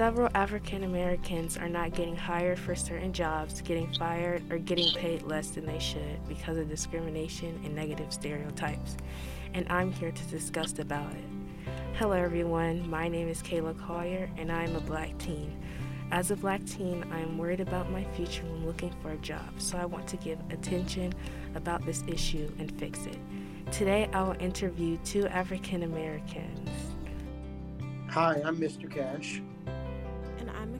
Several African Americans are not getting hired for certain jobs, getting fired, or getting paid less than they should because of discrimination and negative stereotypes. And I'm here to discuss about it. Hello, everyone. My name is Kayla Collier, and I am a black teen. As a black teen, I am worried about my future when looking for a job, so I want to give attention about this issue and fix it. Today, I will interview two African Americans. Hi, I'm Mr. Cash.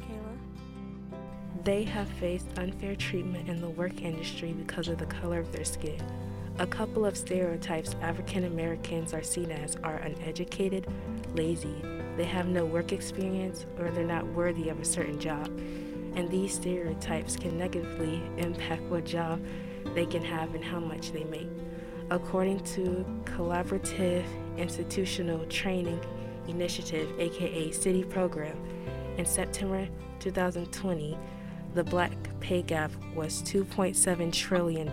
Michaela. They have faced unfair treatment in the work industry because of the color of their skin. A couple of stereotypes African Americans are seen as are uneducated, lazy, they have no work experience, or they're not worthy of a certain job. And these stereotypes can negatively impact what job they can have and how much they make. According to Collaborative Institutional Training Initiative, aka CITI program, in September 2020, the black pay gap was $2.7 trillion,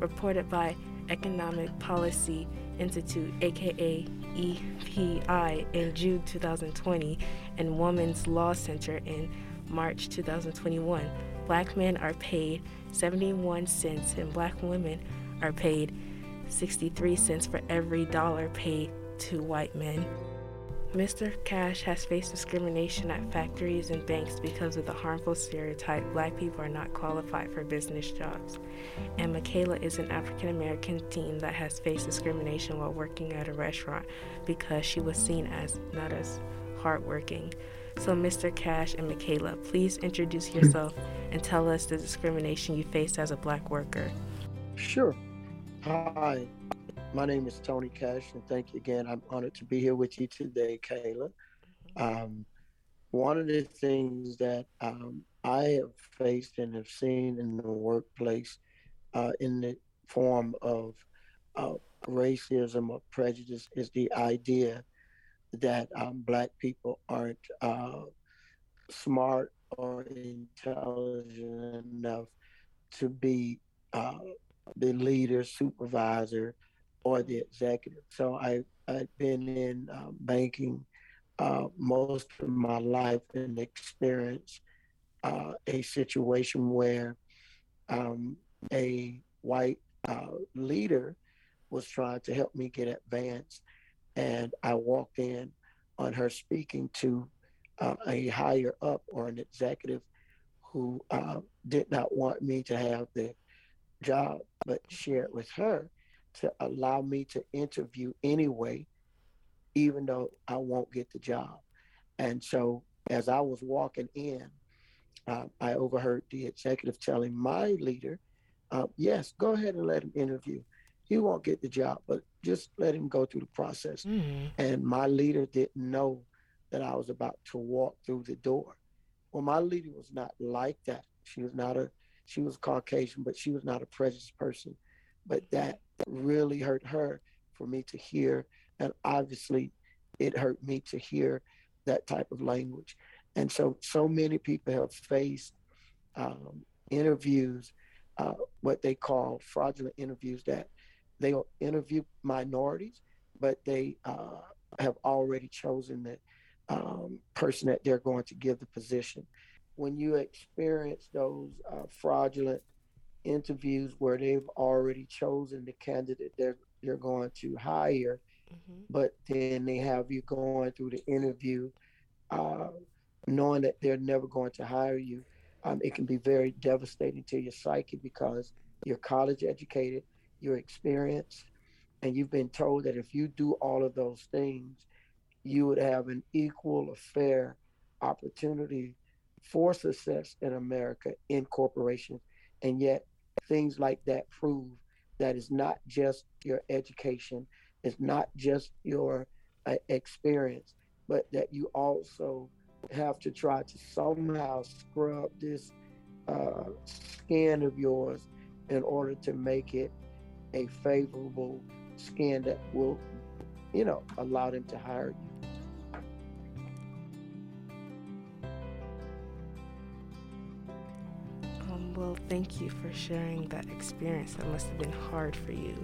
reported by Economic Policy Institute, aka EPI, in June 2020, and Women's Law Center in March 2021. Black men are paid 71 cents, and black women are paid 63 cents for every dollar paid to white men. Mr. Cash has faced discrimination at factories and banks because of the harmful stereotype black people are not qualified for business jobs. And Michaela is an African American teen that has faced discrimination while working at a restaurant because she was seen as not as hardworking. So, Mr. Cash and Michaela, please introduce hmm. yourself and tell us the discrimination you faced as a black worker. Sure. Hi, my name is Tony Cash, and thank you again. I'm honored to be here with you today, Kayla. Um, one of the things that um, I have faced and have seen in the workplace uh, in the form of uh, racism or prejudice is the idea that um, Black people aren't uh, smart or intelligent enough to be uh, the leader, supervisor, or the executive. So I, I've been in uh, banking uh, most of my life and experienced uh, a situation where um, a white uh, leader was trying to help me get advanced. And I walked in on her speaking to uh, a higher up or an executive who uh, did not want me to have the job, but share it with her to allow me to interview anyway, even though I won't get the job. And so as I was walking in, uh, I overheard the executive telling my leader, uh, yes, go ahead and let him interview. He won't get the job, but just let him go through the process. Mm-hmm. And my leader didn't know that I was about to walk through the door. Well, my leader was not like that. She was not a, she was Caucasian, but she was not a prejudiced person. But that really hurt her for me to hear. And obviously, it hurt me to hear that type of language. And so, so many people have faced um, interviews, uh, what they call fraudulent interviews, that they'll interview minorities, but they uh, have already chosen the um, person that they're going to give the position. When you experience those uh, fraudulent interviews where they've already chosen the candidate they're they're going to hire, mm-hmm. but then they have you going through the interview, uh, knowing that they're never going to hire you. Um, it can be very devastating to your psyche because you're college educated, you're experienced, and you've been told that if you do all of those things, you would have an equal or fair opportunity for success in America in corporations. And yet things like that prove that it's not just your education, it's not just your uh, experience, but that you also have to try to somehow scrub this uh, skin of yours in order to make it a favorable skin that will, you know, allow them to hire you. Well, thank you for sharing that experience. That must have been hard for you.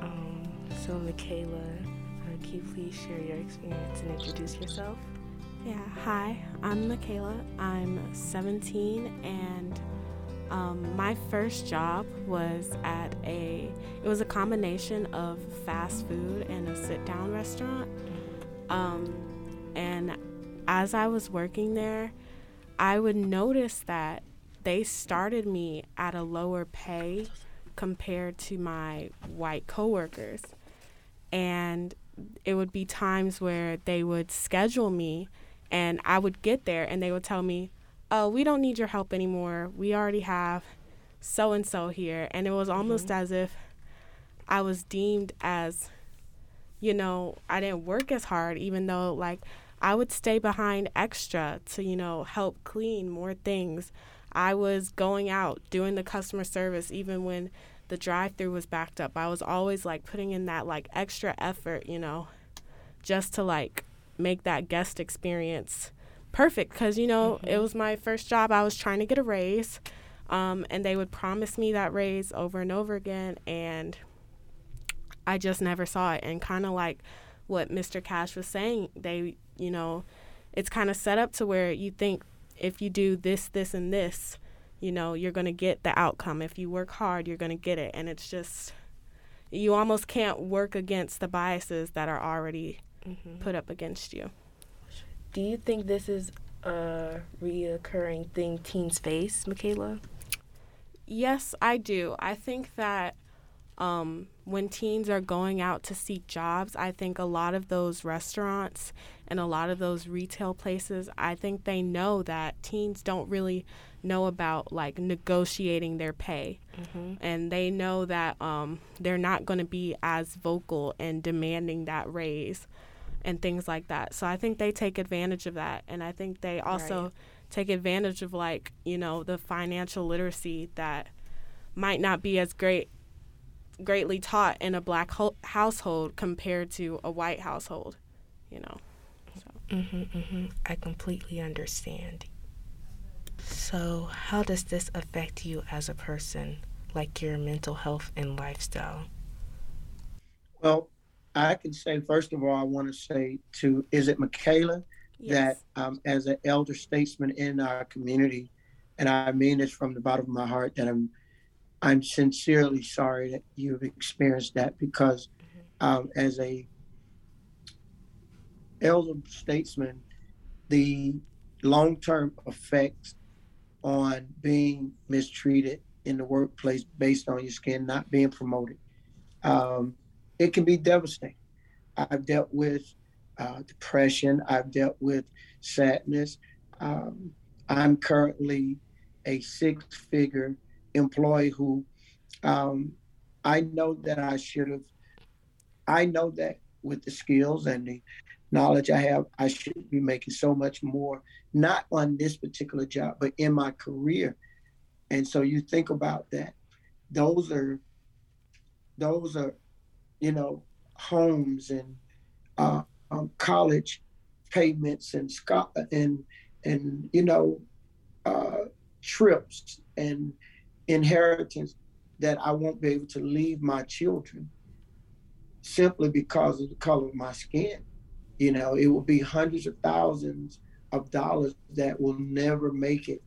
Um, so, Michaela, uh, can you please share your experience and introduce yourself? Yeah, hi, I'm Michaela. I'm 17 and um, my first job was at a it was a combination of fast food and a sit down restaurant. Um, and as I was working there, I would notice that they started me at a lower pay compared to my white coworkers. And it would be times where they would schedule me and I would get there and they would tell me, "Oh, we don't need your help anymore. We already have so and so here." And it was almost mm-hmm. as if I was deemed as you know, I didn't work as hard even though like I would stay behind extra to, you know, help clean more things. I was going out doing the customer service even when the drive through was backed up. I was always like putting in that like extra effort, you know, just to like make that guest experience perfect because, you know, mm-hmm. it was my first job. I was trying to get a raise. Um, and they would promise me that raise over and over again. And I just never saw it. And kind of like what Mr. Cash was saying, they, you know, it's kind of set up to where you think if you do this, this, and this, you know, you're going to get the outcome. If you work hard, you're going to get it. And it's just, you almost can't work against the biases that are already mm-hmm. put up against you. Do you think this is a reoccurring thing teens face, Michaela? Yes, I do. I think that um, when teens are going out to seek jobs, I think a lot of those restaurants and a lot of those retail places, I think they know that teens don't really know about like negotiating their pay. Mm-hmm. And they know that um, they're not going to be as vocal and demanding that raise and things like that. So I think they take advantage of that. And I think they also right. take advantage of like, you know, the financial literacy that might not be as great greatly taught in a black ho- household compared to a white household, you know. Mm-hmm, mm-hmm. I completely understand. So, how does this affect you as a person, like your mental health and lifestyle? Well, I can say, first of all, I want to say to, is it Michaela? Yes. That um, as an elder statesman in our community, and I mean this from the bottom of my heart, that I'm I'm sincerely sorry that you've experienced that because mm-hmm. um, as a elder statesman, the long-term effects on being mistreated in the workplace based on your skin not being promoted, um, it can be devastating. I've dealt with uh, depression. I've dealt with sadness. Um, I'm currently a six-figure employee who um, I know that I should have. I know that with the skills and the knowledge I have, I should be making so much more, not on this particular job, but in my career. And so you think about that. Those are, those are, you know, homes and uh, um, college payments and and and you know, uh, trips and inheritance that I won't be able to leave my children simply because of the color of my skin. You know, it will be hundreds of thousands of dollars that will never make it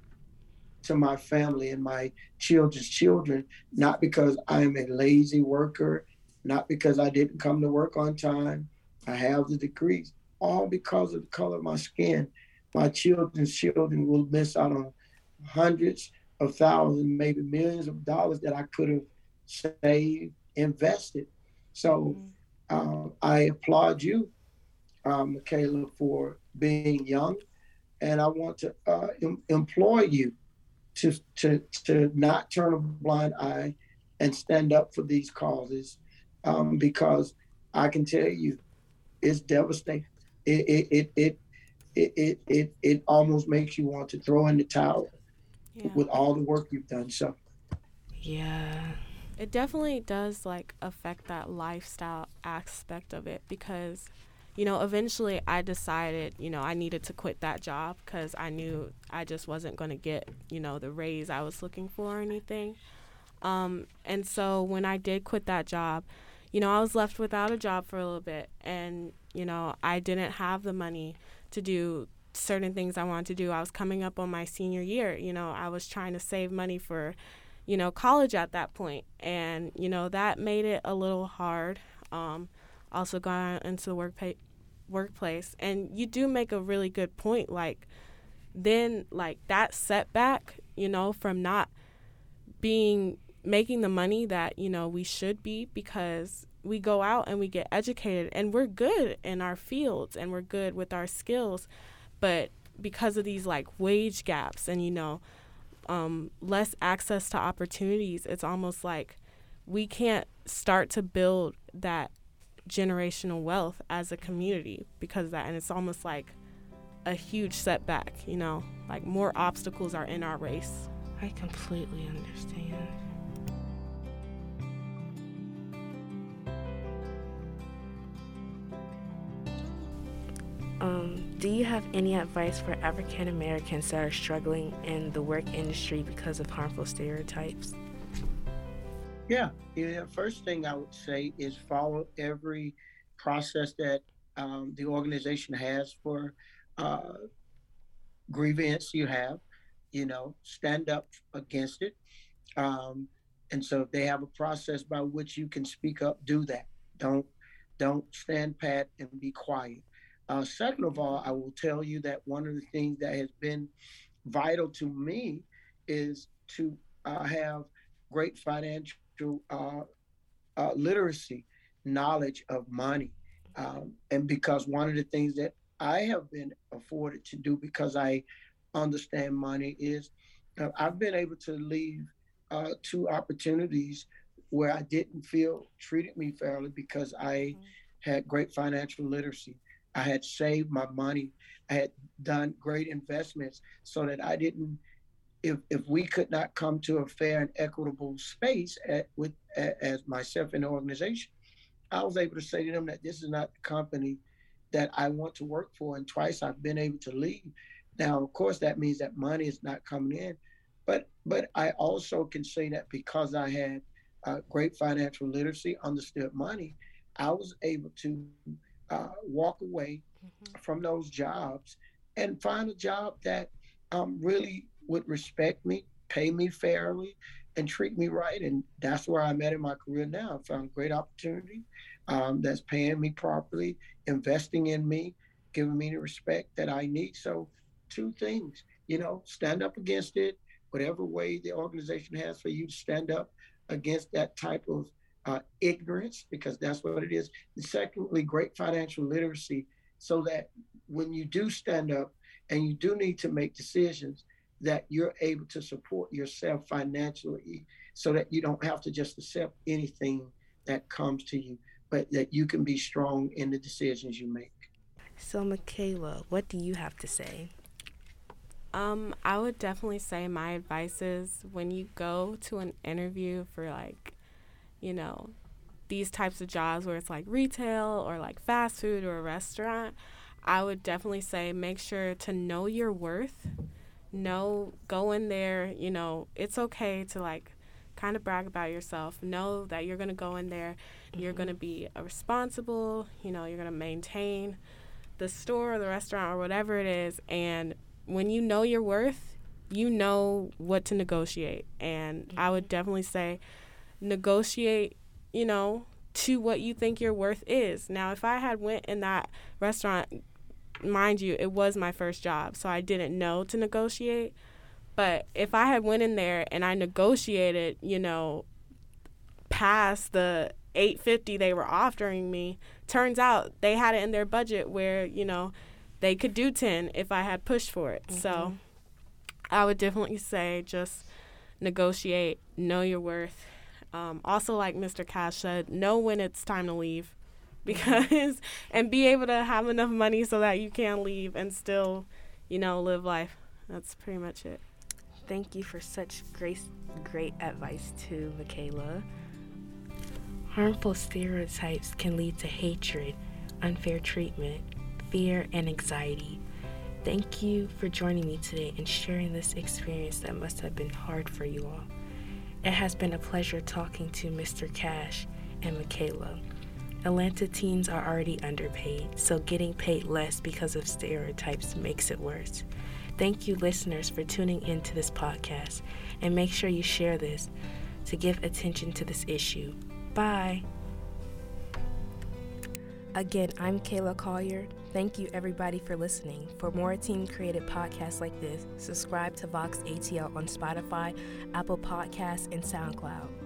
to my family and my children's children, not because I am a lazy worker, not because I didn't come to work on time. I have the degrees, all because of the color of my skin. My children's children will miss out on hundreds of thousands, maybe millions of dollars that I could have saved, invested. So mm-hmm. uh, I applaud you, um, Michaela, for being young, and I want to uh, em- employ you to to to not turn a blind eye and stand up for these causes, um, because I can tell you, it's devastating. It it it it it it, it, it almost makes you want to throw in the towel yeah. with all the work you've done. So, yeah. It definitely does like affect that lifestyle aspect of it because, you know, eventually I decided, you know, I needed to quit that job because I knew I just wasn't going to get, you know, the raise I was looking for or anything. Um, and so when I did quit that job, you know, I was left without a job for a little bit and, you know, I didn't have the money to do certain things I wanted to do. I was coming up on my senior year. You know, I was trying to save money for, you know, college at that point. and you know that made it a little hard. Um, also got into the work workplace, and you do make a really good point. Like, then like that setback, you know, from not being making the money that you know we should be because we go out and we get educated and we're good in our fields and we're good with our skills but because of these like wage gaps and you know um, less access to opportunities it's almost like we can't start to build that generational wealth as a community because of that. And it's almost like a huge setback you know? Like more obstacles are in our race. I completely understand. Um, do you have any advice for African Americans that are struggling in the work industry because of harmful stereotypes? Yeah, yeah. First thing I would say is follow every process that um, the organization has for uh, grievance you have. You know, stand up against it. Um, and so, if they have a process by which you can speak up, do that. Don't don't stand pat and be quiet. Uh, second of all, I will tell you that one of the things that has been vital to me is to uh, have great financial uh, uh literacy, knowledge of money. Um, and because one of the things that I have been afforded to do because I understand money is uh, I've been able to leave uh, two opportunities where I didn't feel treated me fairly because I mm-hmm. had great financial literacy. I had saved my money. I had done great investments so that I didn't. If, if we could not come to a fair and equitable space at, with as myself and the organization, I was able to say to them that this is not the company that I want to work for. And twice I've been able to leave. Now, of course, that means that money is not coming in, but but I also can say that because I had uh, great financial literacy, understood money, I was able to uh, walk away mm-hmm. from those jobs and find a job that um, really would respect me, pay me fairly, and treat me right. And that's where I'm at in my career now. I found great opportunity um, that's paying me properly, investing in me, giving me the respect that I need. So, two things, you know, stand up against it, whatever way the organization has for you to stand up against that type of uh, ignorance, because that's what it is. And secondly, great financial literacy, so that when you do stand up and you do need to make decisions, that you're able to support yourself financially so that you don't have to just accept anything that comes to you, but that you can be strong in the decisions you make. So, Michaela, what do you have to say? Um, I would definitely say my advice is when you go to an interview for like you know, these types of jobs where it's like retail or like fast food or a restaurant, I would definitely say make sure to know your worth. Know, go in there, you know, it's okay to like kind of brag about yourself. Know that you're going to go in there, mm-hmm. you're going to be responsible, you know, you're going to maintain the store or the restaurant or whatever it is. And when you know your worth, you know what to negotiate. And mm-hmm. I would definitely say, negotiate, you know, to what you think your worth is. Now, if I had went in that restaurant, mind you, it was my first job, so I didn't know to negotiate. But if I had went in there and I negotiated, you know, past the 850 they were offering me, turns out they had it in their budget where, you know, they could do 10 if I had pushed for it. Mm-hmm. So I would definitely say just negotiate, know your worth, um, also, like Mr. Cash said, know when it's time to leave because and be able to have enough money so that you can leave and still, you know, live life. That's pretty much it. Thank you for such great great advice to Michaela. Harmful stereotypes can lead to hatred, unfair treatment, fear, and anxiety. Thank you for joining me today and sharing this experience that must have been hard for you all. It has been a pleasure talking to Mr. Cash and Michaela. Atlanta teens are already underpaid, so getting paid less because of stereotypes makes it worse. Thank you, listeners, for tuning in to this podcast, and make sure you share this to give attention to this issue. Bye. Again, I'm Kayla Collier. Thank you, everybody, for listening. For more team created podcasts like this, subscribe to Vox ATL on Spotify, Apple Podcasts, and SoundCloud.